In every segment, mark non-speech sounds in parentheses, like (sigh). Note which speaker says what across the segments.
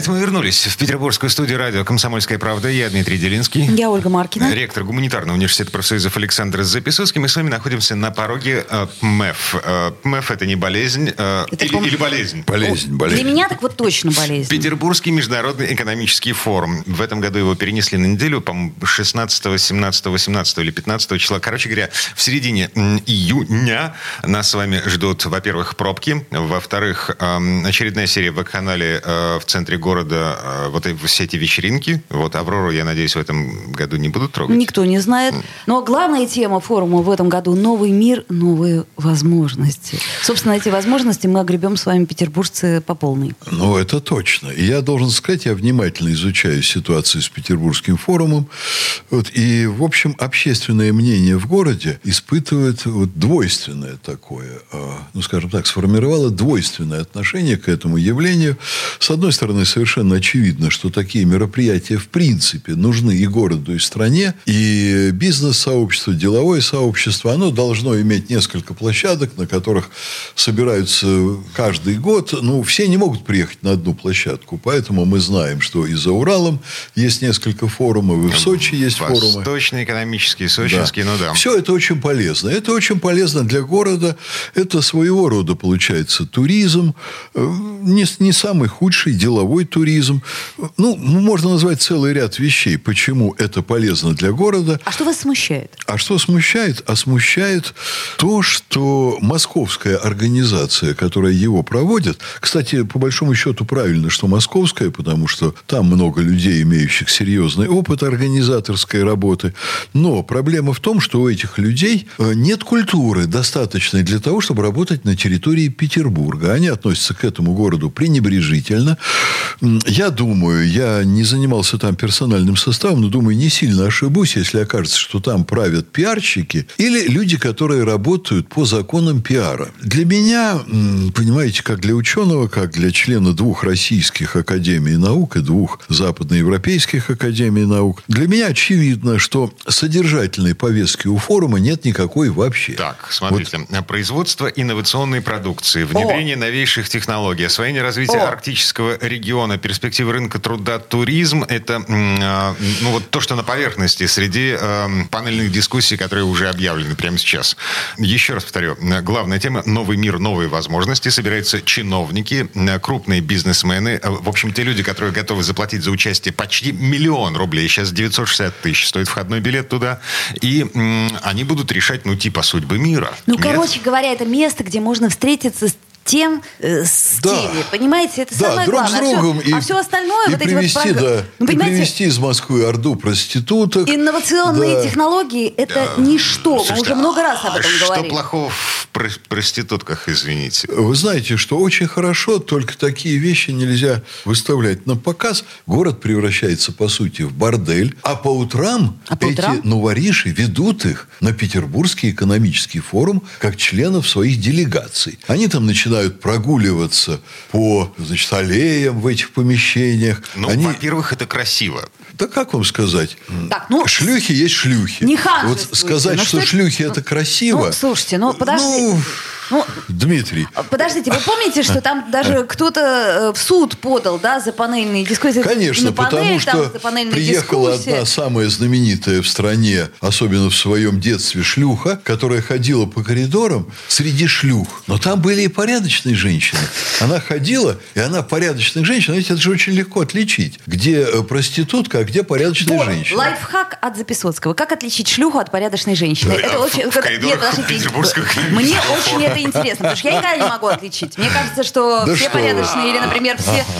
Speaker 1: Это мы вернулись в петербургскую студию радио «Комсомольская правда». Я Дмитрий Делинский.
Speaker 2: Я Ольга Маркина.
Speaker 1: Ректор гуманитарного университета профсоюзов Александр Записовский. Мы с вами находимся на пороге э, ПМЭФ. Э, ПМЭФ – это не болезнь. Э,
Speaker 2: Это
Speaker 1: или,
Speaker 2: пом-
Speaker 1: или болезнь.
Speaker 3: Болезнь, болезнь.
Speaker 2: Для меня так вот точно болезнь.
Speaker 1: Петербургский международный экономический форум. В этом году его перенесли на неделю, по 16, 17, 18 или 15 числа. Короче говоря, в середине июня нас с вами ждут, во-первых, пробки, во-вторых, эм, очередная серия в канале э, в центре города, э, вот и все эти вечеринки. Вот Аврору, я надеюсь, в этом году не будут трогать.
Speaker 2: Никто не знает. Но главная тема форума в этом году – новый мир, новые возможности. Собственно, эти возможности мы огребем с вами, петербуржцы, по полной.
Speaker 3: Ну, это точно. И я должен сказать, я внимательно изучаю ситуацию с Петербургским форумом. Вот, и, в общем, общественное мнение в городе испытывает вот двойственное такое, а, ну, скажем так, сформировало двойственное отношение к этому явлению. С одной стороны, совершенно очевидно, что такие мероприятия в принципе нужны и городу, и стране. И бизнес-сообщество, деловое сообщество, оно должно иметь несколько площадок, на которых собираются каждый год. Ну, все не могут приехать на одну площадку. Поэтому мы знаем, что и за Уралом есть несколько форумов, и в Сочи есть форумы.
Speaker 1: Восточный, экономический, сочинский, ну да.
Speaker 3: Все это очень полезно. Это очень полезно для города. Это своего рода, получается, туризм. Э, Не, не самый худший деловой туризм. Ну, можно назвать целый ряд вещей, почему это полезно для города.
Speaker 2: А что вас смущает?
Speaker 3: А что смущает? А смущает то, что московская организация, которая его проводит, кстати, по большому счету правильно, что московская, потому что там много людей, имеющих серьезный опыт организаторской работы. Но проблема в том, что у этих людей э, нет культуры достаточной для того, чтобы работать на территории Петербурга. Они относятся к этому городу пренебрежительно. Я думаю, я не занимался там персональным составом, но думаю, не сильно ошибусь, если окажется, что там правят пиарщики или люди, которые работают по законам пиара. Для меня, понимаете, как для ученого, как для члена двух российских академий наук и двух западноевропейских академий наук, для меня очевидно, что содержательной повестки у форума нет никакой вообще.
Speaker 1: Так, смотрите. Производство инновационной продукции, внедрение новейших технологий, освоение развития
Speaker 2: О.
Speaker 1: арктического региона, перспективы рынка труда, туризм. Это а, ну, вот то, что на поверхности среди эм, панельных дискуссий, которые уже объявлены прямо сейчас. Еще раз повторю. э, Главная тема – новый мир, новые возможности. Собираются чиновники, э, крупные бизнесмены. э, В общем, те люди, которые готовы заплатить за участие почти миллион рублей. Сейчас 960 тысяч стоит входной билет туда. И они будут решать, ну, типа судьбы мира.
Speaker 2: Ну,
Speaker 1: Нет?
Speaker 2: короче говоря, это место, где можно встретиться с тем, э, с
Speaker 3: Да.
Speaker 2: теми. Понимаете, это
Speaker 3: Да,
Speaker 2: самое
Speaker 3: друг
Speaker 2: главное.
Speaker 3: с
Speaker 2: А
Speaker 3: другом.
Speaker 2: а все остальное,
Speaker 3: и
Speaker 2: вот эти
Speaker 3: привести,
Speaker 2: вот... прог-
Speaker 3: да,
Speaker 2: Ну,
Speaker 3: и
Speaker 2: понимаете,
Speaker 3: привести из Москвы орду проституток.
Speaker 2: инновационные
Speaker 3: Да.
Speaker 2: технологии – это ничто. Мы
Speaker 1: Слушайте,
Speaker 2: уже много раз об
Speaker 1: а
Speaker 2: этом
Speaker 1: что
Speaker 2: говорили.
Speaker 1: плохого в про- проститутках, извините?
Speaker 3: Вы знаете, что очень хорошо, только такие вещи нельзя выставлять на показ. Город превращается, по сути, в бордель. А по утрам
Speaker 2: А по
Speaker 3: эти
Speaker 2: утрам?
Speaker 3: новориши ведут их на Петербургский экономический форум как членов своих делегаций. Они там начинают прогуливаться по значит, аллеям в этих помещениях.
Speaker 1: Ну,
Speaker 3: Они...
Speaker 1: во-первых, это красиво.
Speaker 3: Да как вам сказать?
Speaker 2: Так, ну,
Speaker 3: шлюхи есть шлюхи.
Speaker 2: не
Speaker 3: Вот сказать,
Speaker 2: Ну,
Speaker 3: что
Speaker 2: что-
Speaker 3: шлюхи это красиво.
Speaker 2: Ну, слушайте, ну, подождите.
Speaker 3: Ну,
Speaker 2: Ну,
Speaker 3: Дмитрий,
Speaker 2: Подождите, вы помните, что там даже кто-то э, в суд подал, да, за панельные дискуссии?
Speaker 3: Конечно,
Speaker 2: панель,
Speaker 3: потому
Speaker 2: там,
Speaker 3: что приехала
Speaker 2: дискуссии.
Speaker 3: одна самая знаменитая в стране, особенно в своем детстве, шлюха, которая ходила по коридорам среди шлюх. Но там были и порядочные женщины. Она ходила, и она порядочных женщин. Знаете, это же очень легко отличить, где э, проститутка, а где порядочная
Speaker 2: Вот,
Speaker 3: женщина.
Speaker 2: лайфхак от Записоцкого. Как отличить шлюху от порядочной женщины?
Speaker 1: Да,
Speaker 2: это
Speaker 1: в-
Speaker 2: очень...
Speaker 1: в коридорах (laughs)
Speaker 2: Нет,
Speaker 1: Петербургского
Speaker 2: Мне очень это интересно, потому что я никогда не могу отличить. Мне кажется, что
Speaker 3: Да
Speaker 2: все
Speaker 3: что вы.
Speaker 2: порядочные или, например, все... (laughs)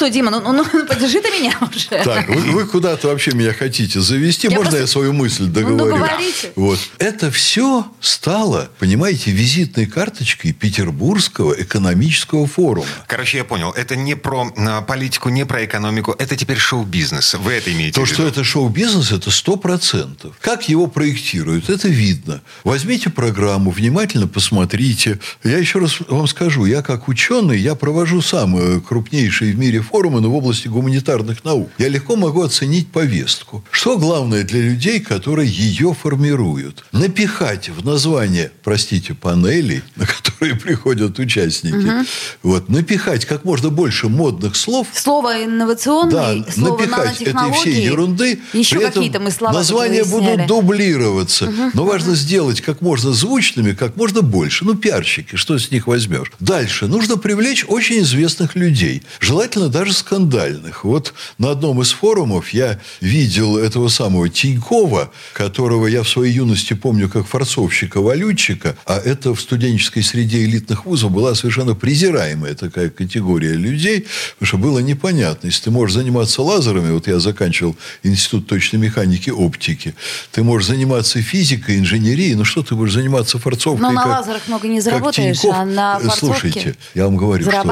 Speaker 2: Что, Дима, ну, ну, ну подержи ты меня уже.
Speaker 3: Так, вы, вы куда-то вообще меня хотите завести?
Speaker 2: Я
Speaker 3: Можно
Speaker 2: просто-
Speaker 3: я свою мысль договорю?
Speaker 2: Ну, договорите.
Speaker 3: Вот. Это все стало, понимаете, визитной карточкой Петербургского экономического форума.
Speaker 1: Короче, я понял. Это не про а, политику, не про экономику. Это теперь шоу-бизнес. Вы это имеете
Speaker 3: То,
Speaker 1: в виду?
Speaker 3: что это шоу-бизнес, это сто процентов. Как его проектируют, это видно. Возьмите программу, внимательно посмотрите. Я еще раз вам скажу, я как ученый, я провожу самые крупнейшие в мире форумы, но в области гуманитарных наук. Я легко могу оценить повестку. Что главное для людей, которые ее формируют? Напихать в название, простите, панелей, (laughs) на которые приходят участники, вот, напихать как можно больше модных слов,
Speaker 2: Слово инновационный,
Speaker 3: да,
Speaker 2: слово
Speaker 3: напихать этой всей ерунды.
Speaker 2: Еще
Speaker 3: При этом
Speaker 2: какие-то мы слова
Speaker 3: Названия будут дублироваться. Но важно сделать как можно звучными, как можно больше. Ну, пиарщики, что с них возьмешь? Дальше. Нужно привлечь очень известных людей. Желательно даже скандальных. Вот на одном из форумов я видел этого самого Тинькова, которого я в своей юности помню как форцовщика-валютчика, а это в студенческой среде элитных вузов была совершенно презираемая такая категория людей, потому что было непонятно, если ты можешь заниматься лазерами, вот я заканчивал институт точной механики оптики, ты можешь заниматься физикой, инженерией, ну что ты будешь заниматься форцовкой?
Speaker 2: Но на
Speaker 3: как-
Speaker 2: лазерах много не заработаешь, а на
Speaker 3: Э,
Speaker 2: форцовке
Speaker 3: Слушайте, я вам говорю, что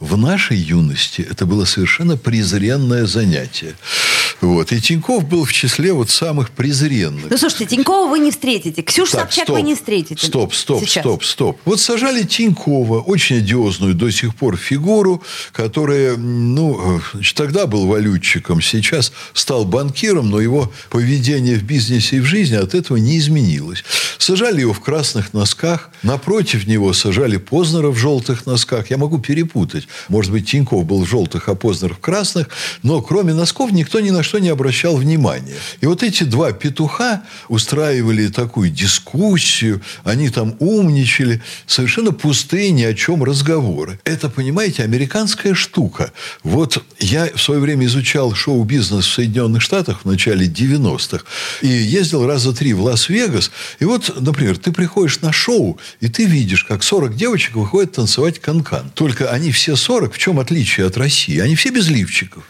Speaker 3: в нашей юности это было совершенно презренное занятие. Вот. И Тиньков был в числе вот самых презренных.
Speaker 2: Ну, слушайте, Тинькова вы не встретите. Ксюш
Speaker 3: Так,
Speaker 2: Собчак вы не встретите.
Speaker 3: Стоп, стоп,
Speaker 2: сейчас.
Speaker 3: стоп, стоп. Вот сажали Тинькова, очень одиозную до сих пор фигуру, которая, ну, значит, тогда был валютчиком, сейчас стал банкиром, но его поведение в бизнесе и в жизни от этого не изменилось. Сажали его в красных носках, напротив него сажали Познера в желтых носках. Я могу перепутать. Может быть, Тиньков был в желтых, а Познер в красных, но кроме носков никто ни на что не обращал внимания. И вот эти два петуха устраивали такую дискуссию, они там умничали, совершенно пустые ни о чем разговоры. Это, понимаете, американская штука. Вот я в свое время изучал шоу-бизнес в Соединенных Штатах в начале 90-х и ездил раза три в Лас-Вегас. И вот, например, ты приходишь на шоу, и ты видишь, как 40 девочек выходят танцевать канкан. Только они все 40, в чем отличие от России? Они все без лифчиков.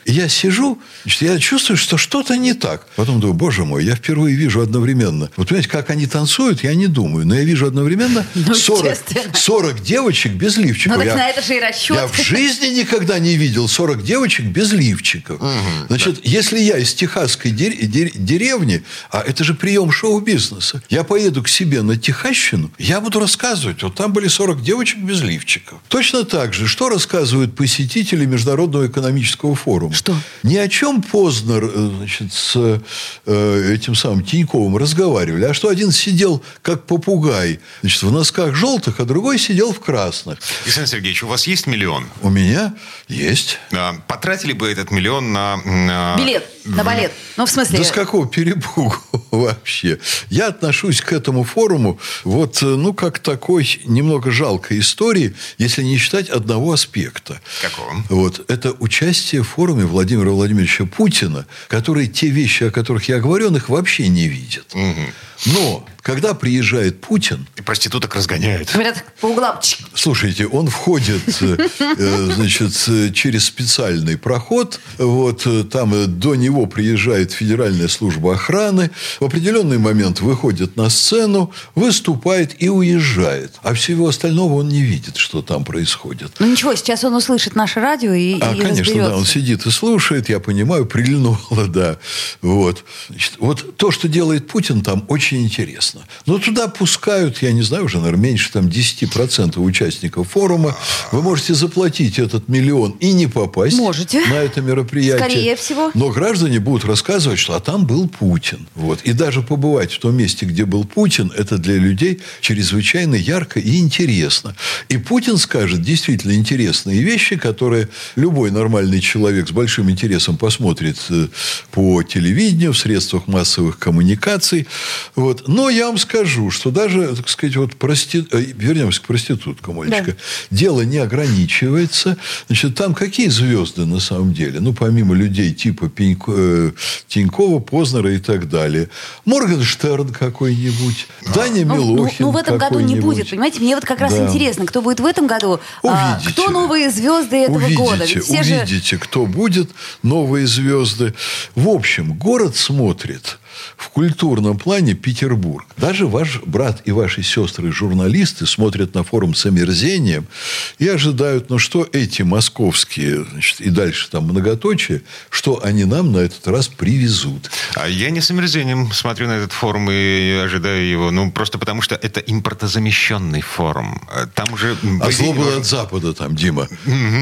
Speaker 3: И я сижу, значит, я чувствую, что что-то не так. Потом думаю, боже мой, я впервые вижу одновременно. Вот понимаете, как они танцуют, я не думаю. Но я вижу одновременно (laughs)
Speaker 2: Ну,
Speaker 3: 40,
Speaker 2: естественно.
Speaker 3: 40 девочек без лифчиков.
Speaker 2: Ну, так
Speaker 3: Я-
Speaker 2: на это же и расчет.
Speaker 3: Я в жизни никогда не видел 40 девочек без лифчиков. Значит, если я из техасской дер- дер- деревни, а это же прием шоу-бизнеса, я поеду к себе на Техащину, я буду рассказывать, вот там были 40 девочек без лифчиков. Точно так же, что рассказывают посетители Международного экономического форума?
Speaker 2: Что?
Speaker 3: Ни о чем Познер э, значит, с э, этим самым Тиньковым разговаривали, а что один сидел как попугай значит, в носках желтых, а другой сидел в красных.
Speaker 1: Александр Сергеевич, у вас есть миллион?
Speaker 3: У меня есть.
Speaker 1: А, Потратили бы этот миллион на... на-
Speaker 2: Билет на балет. Ну, в смысле...
Speaker 3: Да с какого перепугу (laughs) вообще? Я отношусь к этому форуму вот, э, ну, как такой немного жалкой истории, если не считать одного аспекта.
Speaker 1: Какого?
Speaker 3: Вот. Это участие в форуме Владимира Владимировича Путина, который те вещи, о которых я говорю, он их вообще не видит. Но когда приезжает Путин,
Speaker 1: И проституток разгоняют.
Speaker 2: Говорят, по углам.
Speaker 3: Слушайте, он входит, э, э, значит, э, через специальный проход. Вот там до него приезжает Федеральная служба охраны. В определенный момент выходит на сцену, выступает и уезжает. А всего остального он не видит, что там происходит.
Speaker 2: Ну, ничего, сейчас он услышит наше радио и,
Speaker 3: А,
Speaker 2: и
Speaker 3: конечно, да, он сидит и слушает, я понимаю, прильнуло, (laughs) да. Вот. Значит, вот то, что делает Путин там, очень интересно. Но туда пускают, я не знаю, уже, наверное, меньше там 10% участников форума. Вы можете заплатить этот миллион и не попасть
Speaker 2: Можете.
Speaker 3: на это мероприятие.
Speaker 2: Скорее всего.
Speaker 3: Но граждане будут рассказывать, что а там был Путин. Вот. И даже побывать в том месте, где был Путин, это для людей чрезвычайно ярко и интересно. И Путин скажет действительно интересные вещи, которые любой нормальный человек с большим интересом посмотрит э, по телевидению, в средствах массовых коммуникаций. Вот. Но я вам скажу, что даже, так сказать, вот прости... э, вернемся к проституткам, Олечка.
Speaker 2: Да.
Speaker 3: Дело не ограничивается. Значит, там какие звезды на самом деле? Ну, помимо людей типа Пенько- э, Тинькова, Познера и так далее. Моргенштерн какой-нибудь, Даня
Speaker 2: Ну, ну,
Speaker 3: Милохин
Speaker 2: ну, в этом году не будет, понимаете? Мне вот как раз
Speaker 3: Да.
Speaker 2: интересно, кто будет в этом году, а,
Speaker 3: Увидите.
Speaker 2: кто новые звезды этого
Speaker 3: увидите,
Speaker 2: года. Ведь все же...
Speaker 3: увидите, кто будет, новые звезды. В общем, город смотрит в культурном плане Петербург. Даже ваш брат и ваши сестры-журналисты смотрят на форум с омерзением и ожидают, ну что эти московские, значит, и дальше там многоточие, что они нам на этот раз привезут.
Speaker 1: А я не с омерзением смотрю на этот форум и ожидаю его. Ну, просто потому что это импортозамещенный форум. Там уже...
Speaker 3: А зло было от Запада там, Дима. (laughs)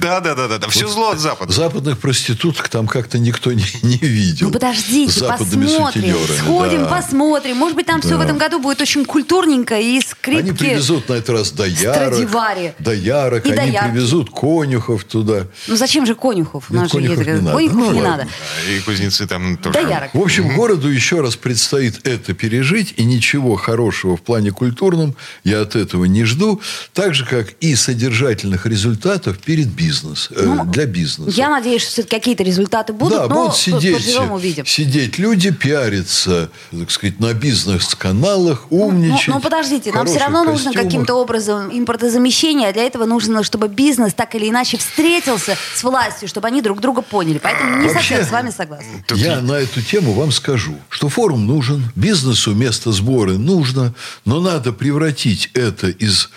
Speaker 3: Да?
Speaker 1: Да, да, да. Все зло от Запада.
Speaker 3: Западных проституток там как-то никто не, видел.
Speaker 2: Ну подождите,
Speaker 3: западными
Speaker 2: посмотрим, сходим,
Speaker 3: да.
Speaker 2: посмотрим. Может быть, там все в
Speaker 3: Да.
Speaker 2: этом году будет очень культурненько и скрипки.
Speaker 3: Они привезут на этот раз доярок.
Speaker 2: Страдивари.
Speaker 3: Доярок.
Speaker 2: И
Speaker 3: Они
Speaker 2: доярки.
Speaker 3: привезут конюхов туда.
Speaker 2: Ну зачем же конюхов?
Speaker 3: Нет,
Speaker 2: же
Speaker 3: конюхов
Speaker 2: есть-
Speaker 3: не надо.
Speaker 2: Конюхов
Speaker 3: Ну,
Speaker 2: не
Speaker 3: ладно.
Speaker 2: надо.
Speaker 1: И кузнецы там тоже.
Speaker 2: Доярок.
Speaker 3: В общем, городу еще раз предстоит это пережить, и ничего хорошего в плане культурном я от этого не жду, так же, как и содержательных результатов перед бизнес, э,
Speaker 2: Ну,
Speaker 3: для бизнеса.
Speaker 2: Я надеюсь, что все-таки какие-то результаты будут,
Speaker 3: да,
Speaker 2: но
Speaker 3: будут сидеть,
Speaker 2: поживем, увидим.
Speaker 3: сидеть люди, пиариться, так сказать, на бизнес-каналах,
Speaker 2: Ну,
Speaker 3: умничать.
Speaker 2: ну, подождите, нам все равно нужно
Speaker 3: костюмах.
Speaker 2: каким-то образом импортозамещение, а для этого нужно, чтобы бизнес так или иначе встретился с властью, чтобы они друг друга поняли. Поэтому не
Speaker 3: Вообще-
Speaker 2: совсем с вами согласна.
Speaker 1: Тут
Speaker 3: Я на эту тему вам скажу, что форум нужен, бизнесу место сбора нужно, но надо превратить это из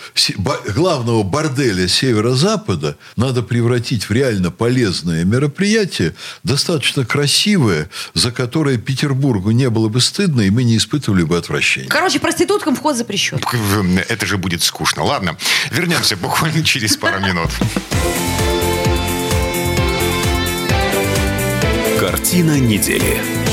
Speaker 3: главного борделя северо-запада, надо превратить в реально полезное мероприятие, достаточно красивое, за которое Петербургу не было бы стыдно, и мы не испытывали бы отвращения.
Speaker 2: Короче, проституткам вход запрещен.
Speaker 1: Это же будет скучно. Ладно, вернемся буквально через пару минут.
Speaker 4: Картина недели.